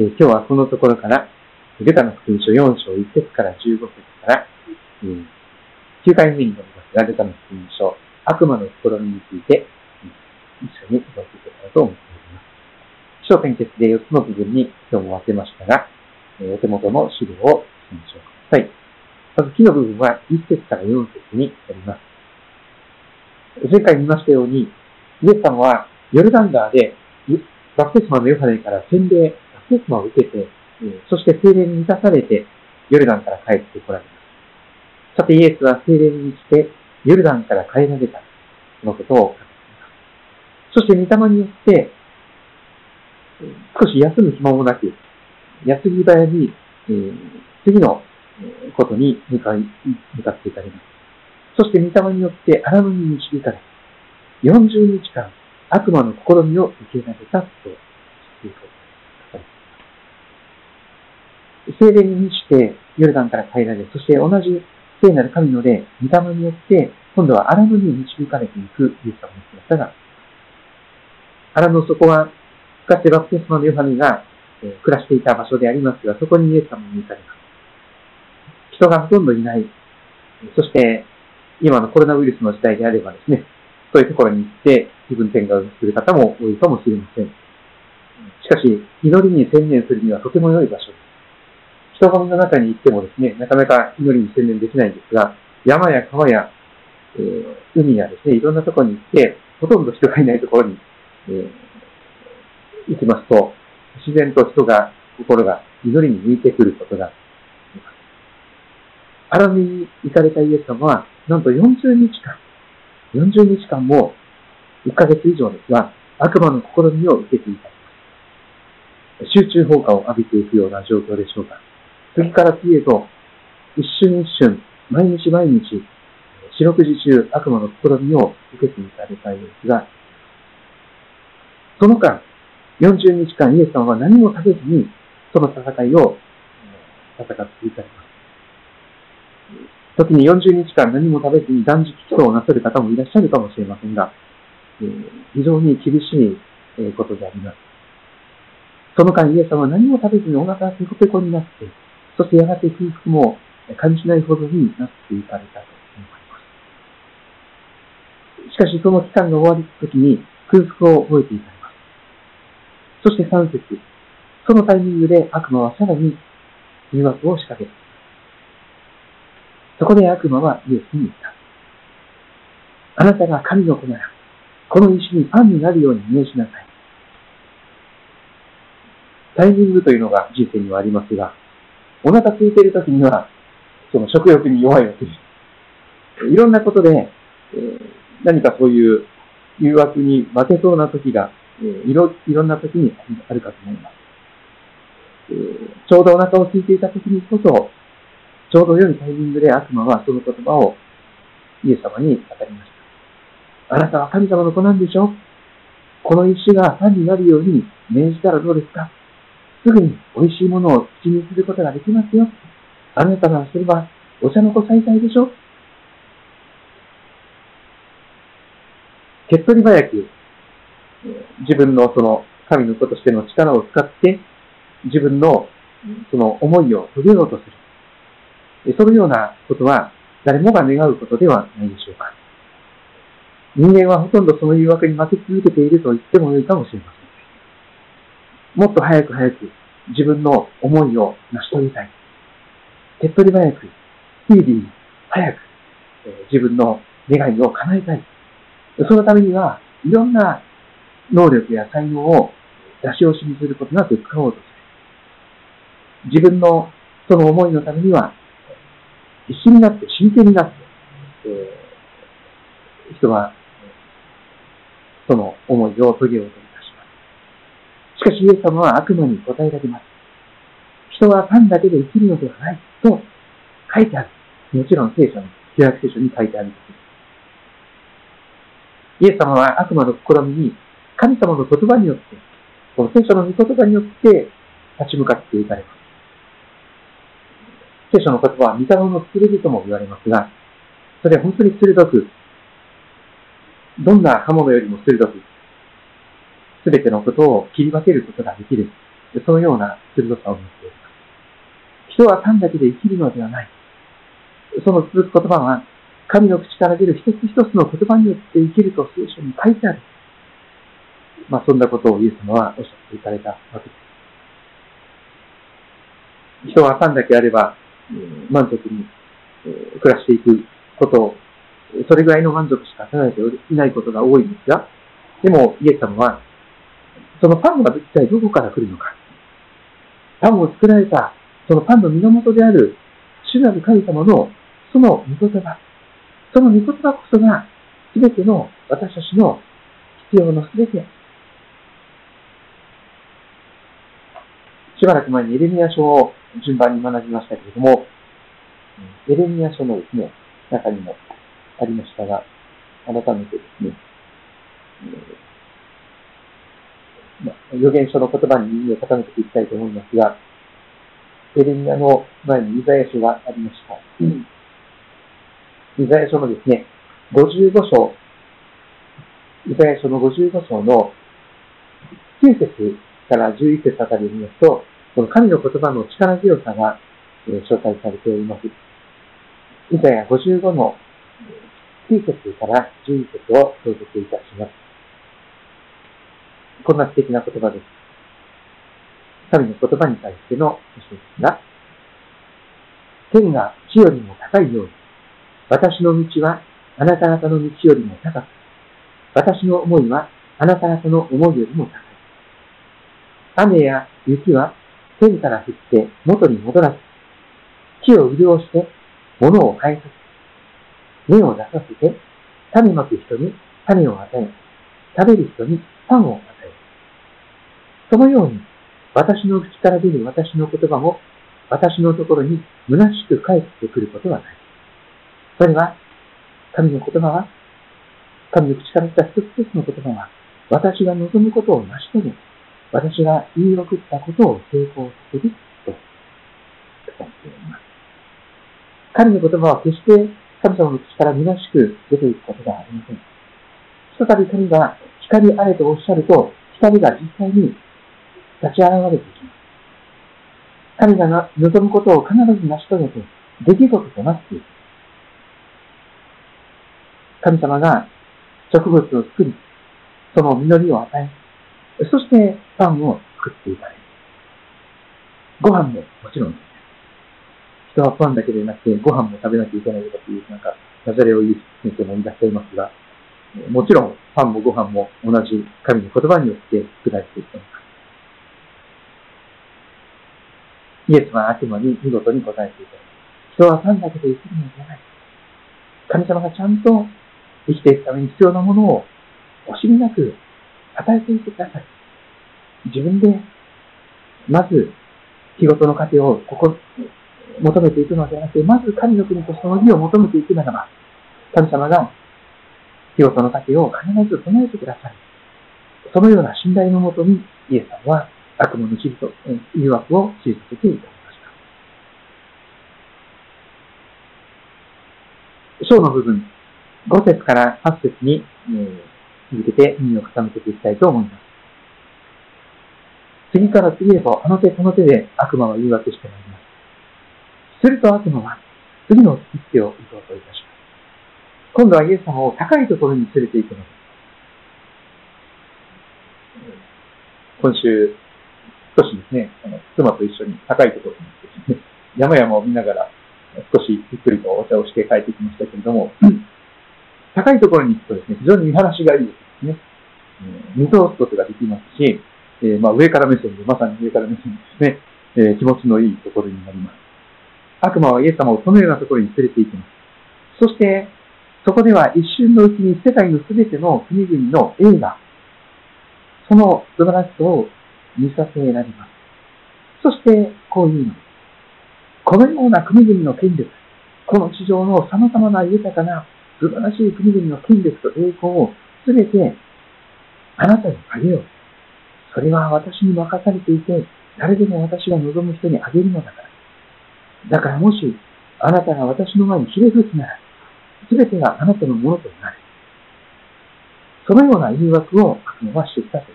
今日はこのところから、ルカの福音書4章1節から15節から、えー9回目になりますが、ルカの福音書、悪魔の試みについて、一緒にお聞きいけたらと思っております。小点結で4つの部分に今日も分けましたが、えーお手元の資料を参照ください。まず、木の部分は1節から4節になります。前回見ましたように、イエス様はヨルダン川でバプテスマのヨハネから洗礼、バプテスマを受けて、えそして精霊に満たされて、ヨルダンから帰ってこられます。さて、イエスは精霊に満ちて、ヨルダンから帰られた、そのことを語っています。そして、御霊によって、少し休む暇もなく、矢継ぎ早に、えー次のことに向かい、向かっていかれます。そして、御霊によって荒野に導かれ、40日間、悪魔の試みを受けられたと、いことです。精霊に満ちて、ヨルダンから帰られ、そして同じ聖なる神の霊、御霊によって、今度は荒野に導かれていくイエス様の姿が、荒野そこは、かつてバプテスマのヨハネが、えー暮らしていた場所でありますが、そこにイエス様に行かれます。人がほとんどいない。そして、今のコロナウイルスの時代であればですね、そういうところに行って気分転換する方も多いかもしれません。しかし、祈りに専念するにはとても良い場所です。人混みの中に行ってもですね、なかなか祈りに専念できないんですが、山や川や、えー海やですね、いろんなところに行って、ほとんど人がいないところに、えー行きますと、自然と人が、心が祈りに向いてくることがあります。アラミに行かれたイエス様は、なんと40日間、40日間も1ヶ月以上ですが、悪魔の試みを受けていた。集中放火を浴びていくような状況でしょうか。次から次へと、一瞬一瞬、毎日毎日、四六時中悪魔の試みを受けていかれたイエスが、その間、40日間イエス様は何も食べずに、その戦いを戦っていかれます。時に40日間何も食べずに断食祈祷をなさる方もいらっしゃるかもしれませんが、非常に厳しいことであります。その間イエス様は何も食べずにお腹がペコペコになって、そしてやがて空腹も感じないほどになっていかれたと思います。しかしその期間が終わり時に空腹を覚えていかれます。そして3節そのタイミングで悪魔はさらに誘惑を仕掛けた。そこで悪魔はイエスに言った。あなたが神の子なら、この石にパンになるように命じなさい。タイミングというのが人生にはありますが、お腹空いてる時には、その食欲に弱いわけです。いろんなことで、えー何かそういう誘惑に負けそうな時が、えーいろいろんな時にあるかと思います。えーちょうどお腹を空いていた時にこそ、ちょうど良いタイミングで悪魔はその言葉をイエス様に語りました。あなたは神様の子なんでしょこの石がパンになるように命じたらどうですか？すぐに美味しいものを口にすることができますよ。あなたがそれはお茶の子再々でしょ手っ取り早く自分のその神の子としての力を使って自分のその思いを遂げようとする。そのようなことは誰もが願うことではないでしょうか。人間はほとんどその誘惑に負け続けていると言ってもよいかもしれません。もっと早く早く自分の思いを成し遂げたい。手っ取り早く、スピーディーに、早く、え自分の願いを叶えたい。そのためには、いろんな能力や才能を出し惜しみすることなく使おうとする。自分のその思いのためには、必死になって、真剣になって、えー人は、その思いを遂げようとし。かし、イエス様は悪魔に答えられます。人はパンだけで生きるのではないと書いてある。もちろん聖書の、旧約聖書に書いてあることです。イエス様は悪魔の試みに神様の言葉によって、この聖書の御言葉によって立ち向かっていかれます。聖書の言葉は御霊の剣とも言われますが、それは本当に鋭く、どんな刃物よりも鋭く、すべてのことを切り分けることができる、そのような鋭さを持っています。人はパンだけで生きるのではない。その続く言葉は、神の口から出る一つ一つの言葉によって生きると聖書に書いてある。まあ、そんなことをイエス様はおっしゃっていかれたわけです。人はパンだけあれば、満足に暮らしていくことを、それぐらいの満足しか与えていないことが多いんですが、でも、イエス様は、そのパンは一体どこから来るのか。パンを作られた、そのパンの源である、主なる神様の、その御言葉。その御言葉こそが、すべての私たちの必要のすべて。しばらく前にエレミア書を順番に学びましたけれども、エレミア書のですね、中にもありましたが、改めてですね、まあ、預言書の言葉に耳を傾けていきたいと思いますが、エレミアの前にイザヤ書がありました。イザヤ書のですね、55章、イザヤ書の55章の9節から11節あたりを見ますと、この神の言葉の力強さが、えー、紹介されております。イザヤ55の9節から11節を朗読いたします。こんな素敵な言葉です。神の言葉に対しての教えですが、天が地よりも高いように、私の道はあなた方の道よりも高く、私の思いはあなた方の思いよりも高い。雨や雪は天から降って元に戻らず、木を潤して物を生えさせ、芽を出させて、種まく人に種を与え、食べる人にパンを与え。そのように、私の口から出る私の言葉も、私のところに虚しく返ってくることはない。それは、神の言葉は、神の口から出た一つ一つの言葉は、私が望むことを成し遂げ、私が言い送ったことを成功させると語っております。神の言葉は決して神様の口から虚しく出ていくことがありません。再び神が光あれとおっしゃると、光が実際に立ち現れてきます。神が望むことを必ず成し遂げて、出来事となっていく。神様が植物を作り、その実りを与え、そしてパンを作っていかれる。ご飯ももちろんです。人はパンだけでなくてご飯も食べなきゃいけないとかっていう、なんか、ダジャレを言う先生もいらっしゃいますが、もちろんパンもご飯も同じ神の言葉によって作られていきます。イエスは悪魔に見事に答えていた。人はパンだけで生きるのではない。神様がちゃんと生きていくために必要なものを惜しみなく与えていてください。自分で、まず、仕事の糧をここ、求めていくのではなくて、まず神の国とその義を求めていくならば、神様が仕事の糧を必ず備えてください。そのような信頼のもとに、イエスさんは悪魔の地図と誘惑を知りさせていただきました。章の部分、5節から8節に、えー続けて耳を傾けていきたいと思います。次から次へとあの手この手で悪魔は誘惑してまいります。すると悪魔は次の一手を打とうといたします。今度はイエス様を高いところに連れて行くのです。今週、少しですね、あの妻と一緒に高いところに行ってですね、山々を見ながら少しゆっくりとお茶をして帰ってきましたけれども、高いところに行くとですね、非常に見晴らしがいいですね。見通すことができますし、えー、まあ、上から目線で、まさに上から目線ですね、えー、気持ちのいいところになります。悪魔はイエス様をそのようなところに連れて行きます。そして、そこでは一瞬のうちに世界のすべての国々の映画、その素晴らしさを見させられます。そして、こういうの。このような国々の権力、この地上の様々な豊かな素晴らしい国々の権力と栄光をすべてあなたにあげよう。それは私に任されていて、誰でも私が望む人にあげるのだから。だからもし、あなたが私の前にひれ伏すなら、すべてがあなたのものとなる。そのような誘惑を悪魔はしてきたとい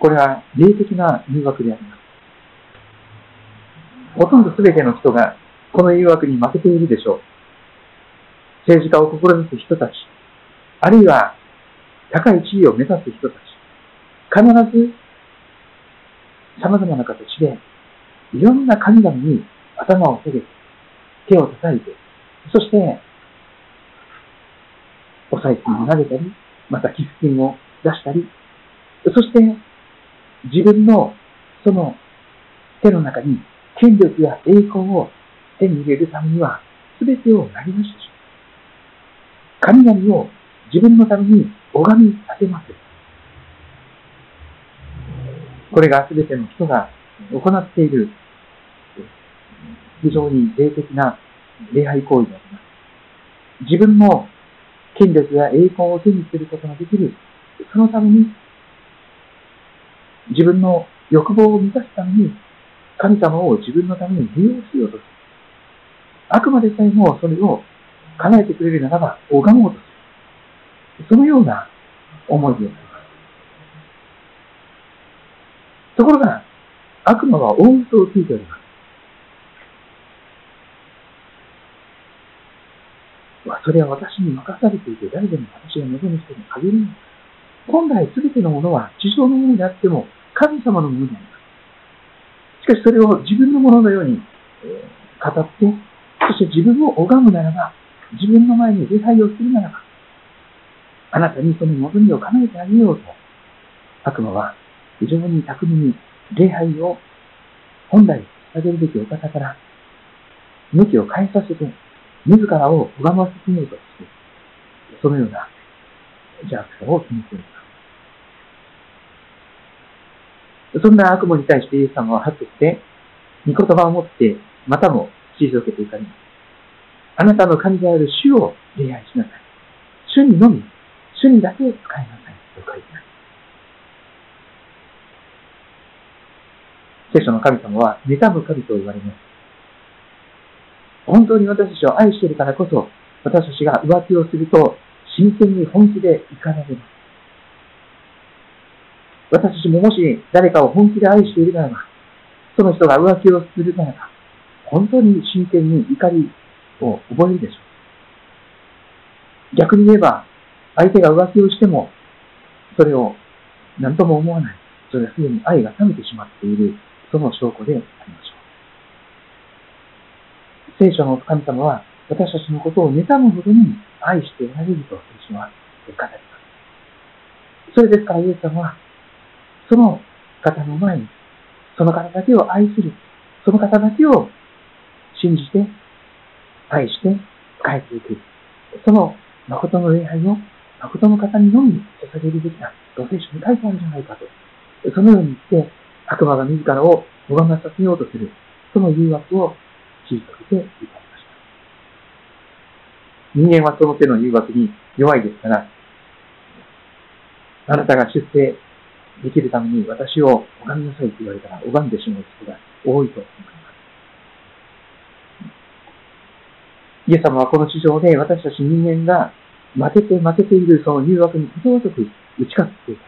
これは霊的な誘惑であります。ほとんど全ての人がこの誘惑に負けているでしょう。政治家を志す人たち、あるいは高い地位を目指す人たち、必ず様々な形でいろんな神々に頭を下げて、手を叩いて、そして、お賽銭を投げたり、また寄付金を出したり、そして、自分のその手の中に権力や栄光を手に入れるためには、全てをなりましたし神々を自分のために拝み立てます。これが全ての人が行っている非常に霊的な礼拝行為であります。自分の権力や栄光を手にすることができる、そのために、自分の欲望を満たすために、神様を自分のために利用しようとする。あくまでさえもそれを叶えてくれるならば、拝もうとする。そのような思いであります。ところが、悪魔は大嘘をついております。それは私に任されていて、誰でも私が望む人に限るのです。本来すべてのものは地上のものであっても神様のものであります。しかしそれを自分のもののように、え、語って、そして自分を拝むならば、自分の前に礼拝をするならば、あなたにその望みを叶えてあげようと、悪魔は非常に巧みに礼拝を本来捧げるべきお方から向きを変えさせて、自らを拝ませてみようとして、そのような邪悪さを決めています。そんな悪魔に対してイエス様ははっとして、御言葉を持って、またも退けていかれます。あなたの神である主を礼拝しなさい。主にのみ、主にだけ使いなさい。と書いてある。聖書の神様は、妬む神と言われます。本当に私たちを愛しているからこそ、私たちが浮気をすると、真剣に本気で怒られます。私たちももし誰かを本気で愛しているならば、その人が浮気をするならば、本当に真剣に怒りを覚えるでしょう。逆に言えば、相手が浮気をしても、それを何とも思わない。それはすでに愛が冷めてしまっている、その証拠でありましょう。聖書の神様は、私たちのことを妬むほどに愛しておられると聖書は語ります。それですからイエス様は、その方の前に、その方だけを愛する、その方だけを信じて対して変えていく。その誠の礼拝を誠の方にのみ捧げるべきだ。と聖書に書いてあるんじゃないかと。そのように言って、悪魔が自らを拝まさせようとする、その誘惑を退けていた。人間はその手の誘惑に弱いですから、あなたが出世できるために私を拝みなさいと言われたら拝んでしまう人が多いと思います。イエス様はこの地上で私たち人間が負けて負けているその誘惑にことごとく打ち勝っていた。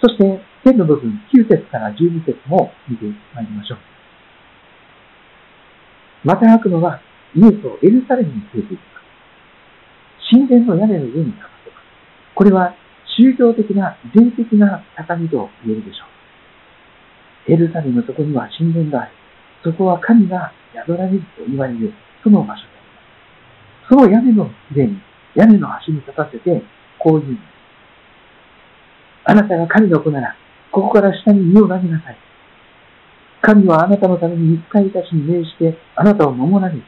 そして、天の部分、9節から12節も見てまいりましょう。また悪魔はイエスをエルサレムに連れて行きます。神殿の屋根の上に立たせます。これは宗教的な、霊的な高みと言えるでしょう。エルサレムのそこには神殿があり、そこは神が宿られると言われる、その場所であります。その屋根の上に、屋根の端に立たせて、こう言うんです。あなたが神の子なら、ここから下に身を投げなさい。神はあなたのために見つかりたちに命じて、あなたを守られる。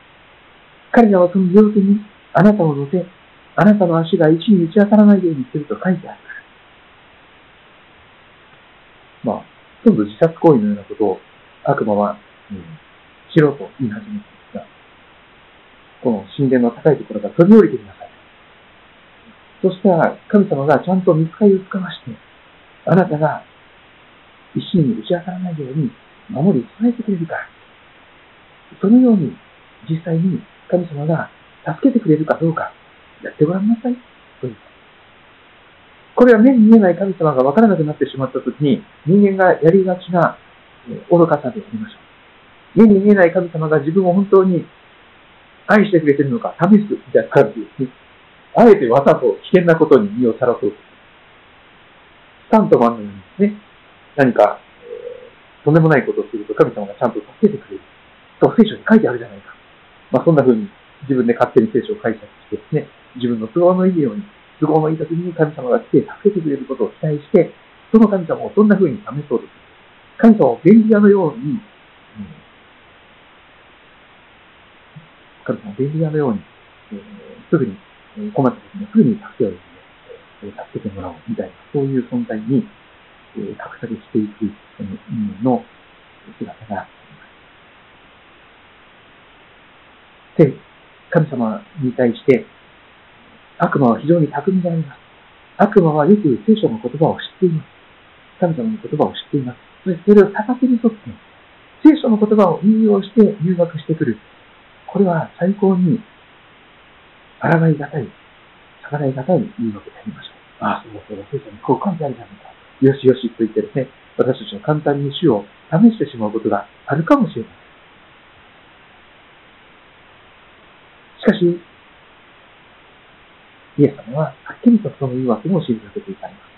彼らはその両手にあなたを乗せ、あなたの足が一に打ち当たらないようにすると書いてあるまあ、ほとんど自殺行為のようなことを悪魔は、うん、しろと言い始めていますが、この神殿の高いところから飛び降りてください。そしたら神様がちゃんと見つかりをつかまして、あなたが一心に打ち当たらないように守り伝えてくれるから。そのように実際に神様が助けてくれるかどうかやってごらんなさい。これは目に見えない神様が分からなくなってしまったときに、人間がやりがちな愚かさでありましょう。目に見えない神様が自分を本当に愛してくれてるのか試すみたいな感じですね。あえてわざと危険なことに身をさらそうと。スタントマンのようにですね、何か、とんでもないことをすると神様がちゃんと助けてくれる。と聖書に書いてあるじゃないか。まあそんな風に自分で勝手に聖書を解釈してですね、自分の都合のいいように、都合のいい時に神様が来て助けてくれることを期待して、その神様をどんな風に試そうとする。神様を便利屋のように、うん、神様を便利屋のように、えー、すぐに困った時にすぐに助けをね、助けてもらおうみたいな、そういう存在に、えー、格下げしていく、その人間の姿があります。で、神様に対して、悪魔は非常に巧みであります。悪魔はよく聖書の言葉を知っています。神様の言葉を知っています。そしてそれを逆手にとって、聖書の言葉を引用して入学してくる。これは最高に抗いがたい、逆らいがたい言い訳でありましょう。ああ、そうだそうだ、聖書にこう書いてあるじゃないか。よしよしと言ってですね、私たちは簡単に主を試してしまうことがあるかもしれません。しかし、イエス様ははっきりとその言い訳も知りかけていただきます。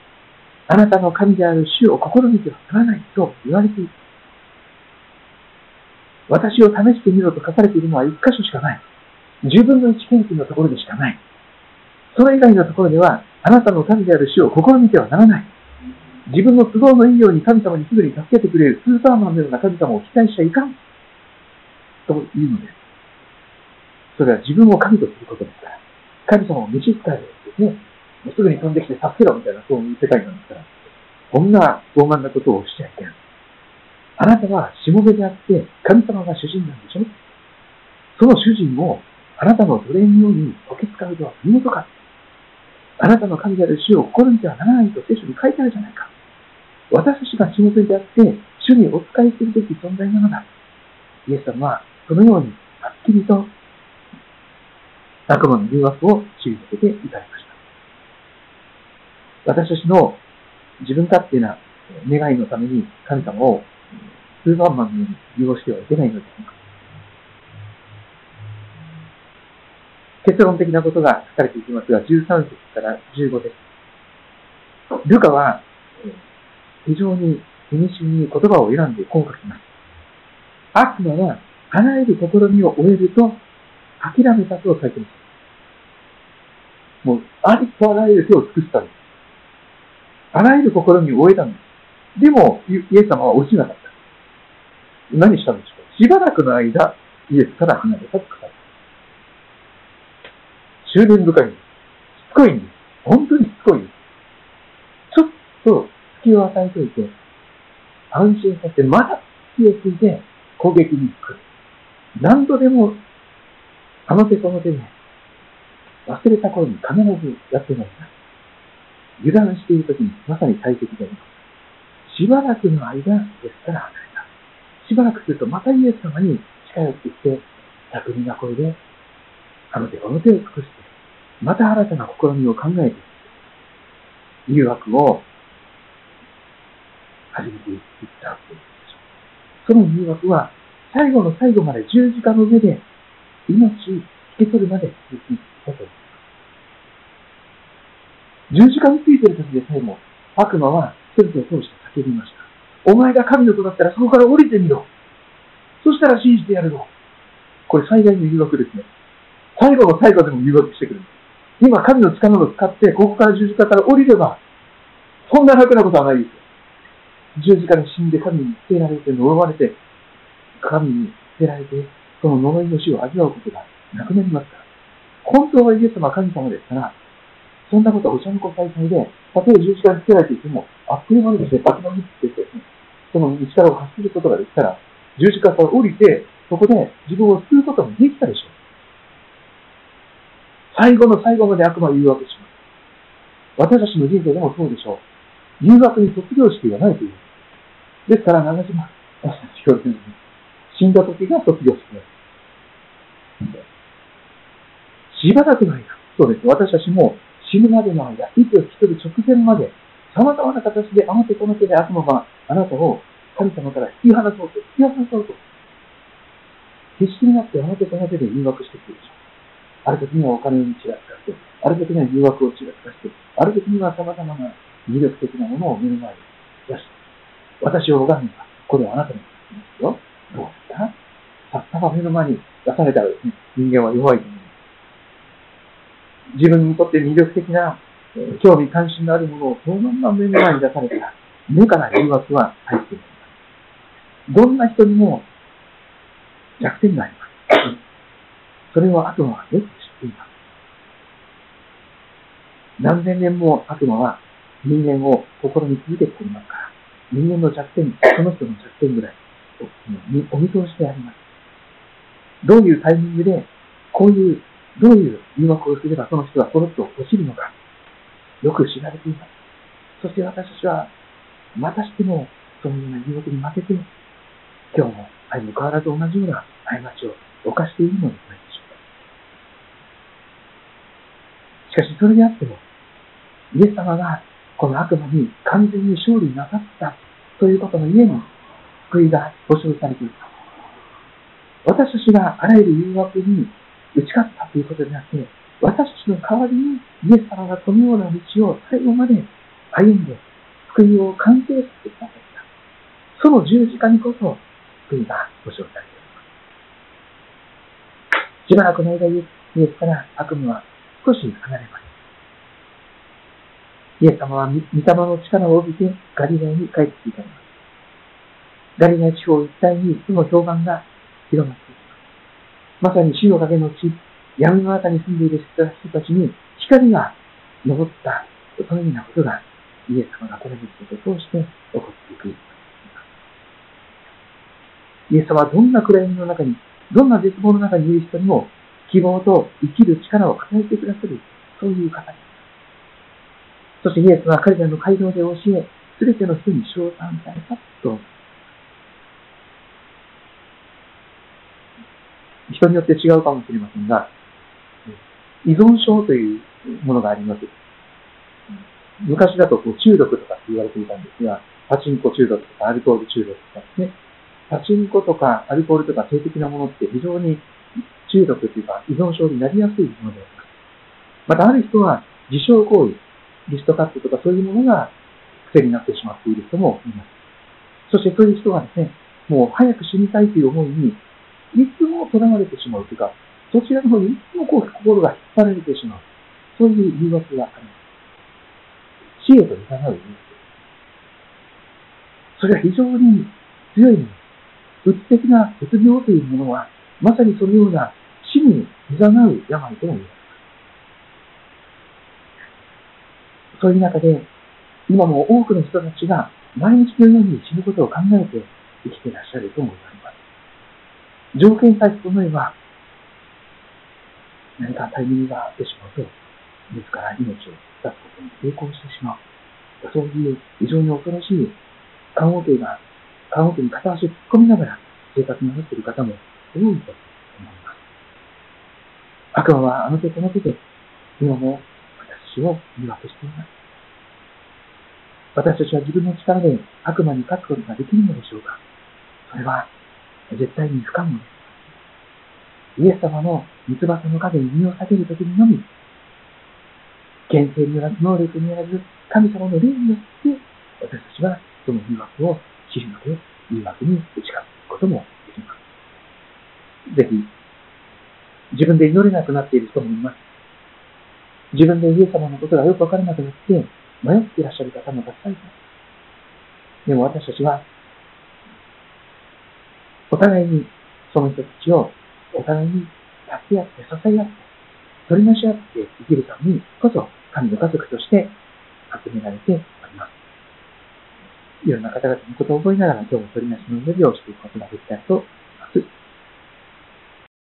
あなたの神である主を試みてはならないと言われている。私を試してみろと書かれているのは一箇所しかない。10分の1献金のところでしかない。それ以外のところでは、あなたの神である主を試みてはならない。自分の都合のいいように神様にすぐに助けてくれるスーパーマンのような神様を期待しちゃいかん。というのです。それは自分を神とすることですから。神様を召し使えるですね。すぐに飛んできて助けろみたいな、そういう世界なんですから。こんな傲慢なことをしちゃいけない。あなたはしもべであって、神様が主人なんでしょ？その主人をあなたの奴隷のように受け使うとは見事か。あなたの神である主を心にてはならないと聖書に書いてあるじゃないか。私たちが仕事であって、主にお使いするべき存在なのだ。イエス様はそのようにはっきりと悪魔の誘惑を知りつけていただきました。私たちの自分勝手な願いのために神様をスーパーマンのように利用してはいけないのではないか。結論的なことが書かれていきますが、13節から15です。ルカは、非常に意味深に言葉を選んでこう書きます。悪魔は、あらゆる試みを終えると、諦めたと書いています。もう、ありとあらゆる手を尽くしたんです。あらゆる試みを終えたんです。でも、イエス様は落ちなかった。何したんでしょうかしばらくの間、イエスから離れたと書かれ執念深い。しつこいんです。本当にしつこいです。ちょっと隙を与えといて、安心させて、また隙をついて攻撃に来る。何度でも、あの手この手で、忘れた頃に必ずやってまいります。油断しているときにまさに大敵であります。しばらくの間ですから離れた。しばらくするとまたイエス様に近寄ってきて、巧みな声で、あの手この手を尽くして、また新たな試みを考えて、誘惑を始めていったわけです。その誘惑は、最後の最後まで十字架の上で、命引き取るまで続きたと。十字架についている時でさえも、悪魔は人々を通して叫びました。お前が神の子だったらそこから降りてみろ。そしたら信じてやるぞ。これ最大の誘惑ですね。最後の最後でも誘惑してくるんです。今、神の力を使って、ここから十字架から降りれば、そんな楽なことはないですよ。十字架に死んで神に捨てられて、呪われて、神に捨てられて、その呪いの死を味わうことがなくなりますから。本当はイエス様は神様ですから、そんなことはおしゃれこさいさいで、たとえ十字架につけられていても、あっという間にですね、爆弾につけてですね、その力を発することができたら、十字架から降りて、そこで自分を救うこともできたでしょう。最後の最後まで悪魔を誘惑します。私たちの人生でもそうでしょう。誘惑に卒業式がないという。ですから、長島、私たち教授に死んだ時が卒業式です。しばらくの間、そうです。私たちも死ぬまでの間、息を引き取る直前まで、様々な形であの手この手で悪魔があなたを神様から引き離そうと、引き離そうと、必死になってあの手この手で誘惑してくるでしょう。ある時にはお金にちらつかせて、ある時には誘惑をちらつかせて、ある時には様々な魅力的なものを目の前に出して、私を拝むのは、これはあなたのですよ。どうですかさっさと目の前に出されたらですね、人間は弱いと思います。自分にとって魅力的な、え興味関心のあるものをそのまま目の前に出されたら、目から誘惑は入っています。どんな人にも弱点があります。それを悪魔はよく知っています。何千年も悪魔は人間を心に続けておりますから、人間の弱点、その人の弱点ぐらいお見通しであります。どういうタイミングで、こういう、どういう誘惑をすればその人はそろっと落ちるのか、よく知られています。そして私たちは、またしても、そのような誘惑に負けて、今日も相変わらず同じような過ちを犯しているのではないでしか。し、それであっても、イエス様がこの悪魔に完全に勝利なさったということのゆえに、救いが保証されている。私たちがあらゆる誘惑に打ち勝ったということでなくて、私たちの代わりにイエス様がこのような道を最後まで歩んで、救いを完成させてくださった。その十字架にこそ救いが保証されています。しばらくの間に、イエスから悪夢は少し離れます。イエス様は御霊の力を帯びてガリラに帰っていかれます。ガリラ地方一帯にその評判が広まっていきます。まさに死の影の地、闇の中に住んでいる人たちに光が昇った、そのようなことがイエス様がこの道を通して起こっていく。イエス様はどんな暗闇の中に、どんな絶望の中にいる人にも希望と生きる力を与えてくださる、そういう方です。そしてイエスは彼らの街道で教え、すべての人に称賛されたと人によって違うかもしれませんが、依存症というものがあります。昔だとこう中毒とかって言われていたんですが、パチンコ中毒とかアルコール中毒とかですね。パチンコとかアルコールとか性的なものって非常に中毒というか依存症になりやすいものであります。またある人は自傷行為、リストカットとかそういうものが癖になってしまっている人もいます。そしてそういう人はですね、もう早く死にたいという思いにいつも囚われてしまうというか、そちらの方にいつもこう心が引っ張られてしまう。そういう誘惑があります。死へと誘う誘惑。それは非常に強いもの。うつ的なうつ病というものは、まさにそのような死に誘う病とも言えます。そういう中で、今も多くの人たちが毎日のように死ぬことを考えて生きていらっしゃると思います。条件さえ整えば、何かタイミングがあってしまうと、自ら命を出すことに成功してしまう。そういう非常に恐ろしい看護系が、看護系に片足を突っ込みながら生活になっている方も多いと。悪魔はあの手この手で、今も私を誘惑しています。私たちは自分の力で悪魔に勝つことができるのでしょうかそれは絶対に不可能です。イエス様の三つ葉の影に身を避けるときにのみ、牽制によらず、能力によらず、神様の霊によって、私たちはその誘惑を知るので、誘惑に打ち勝つこともできます。ぜひ、自分で祈れなくなっている人もいます。自分でイエス様のことがよくわからなくなって、迷っていらっしゃる方もたくさんいます。でも私たちはお互いにその人たちをお互いに助け合って支え合って取りなし合って生きるためにこそ神の家族として集められております。いろんな方々のことを覚えながら今日も取りなしの祈りをしていくことができたらと思います。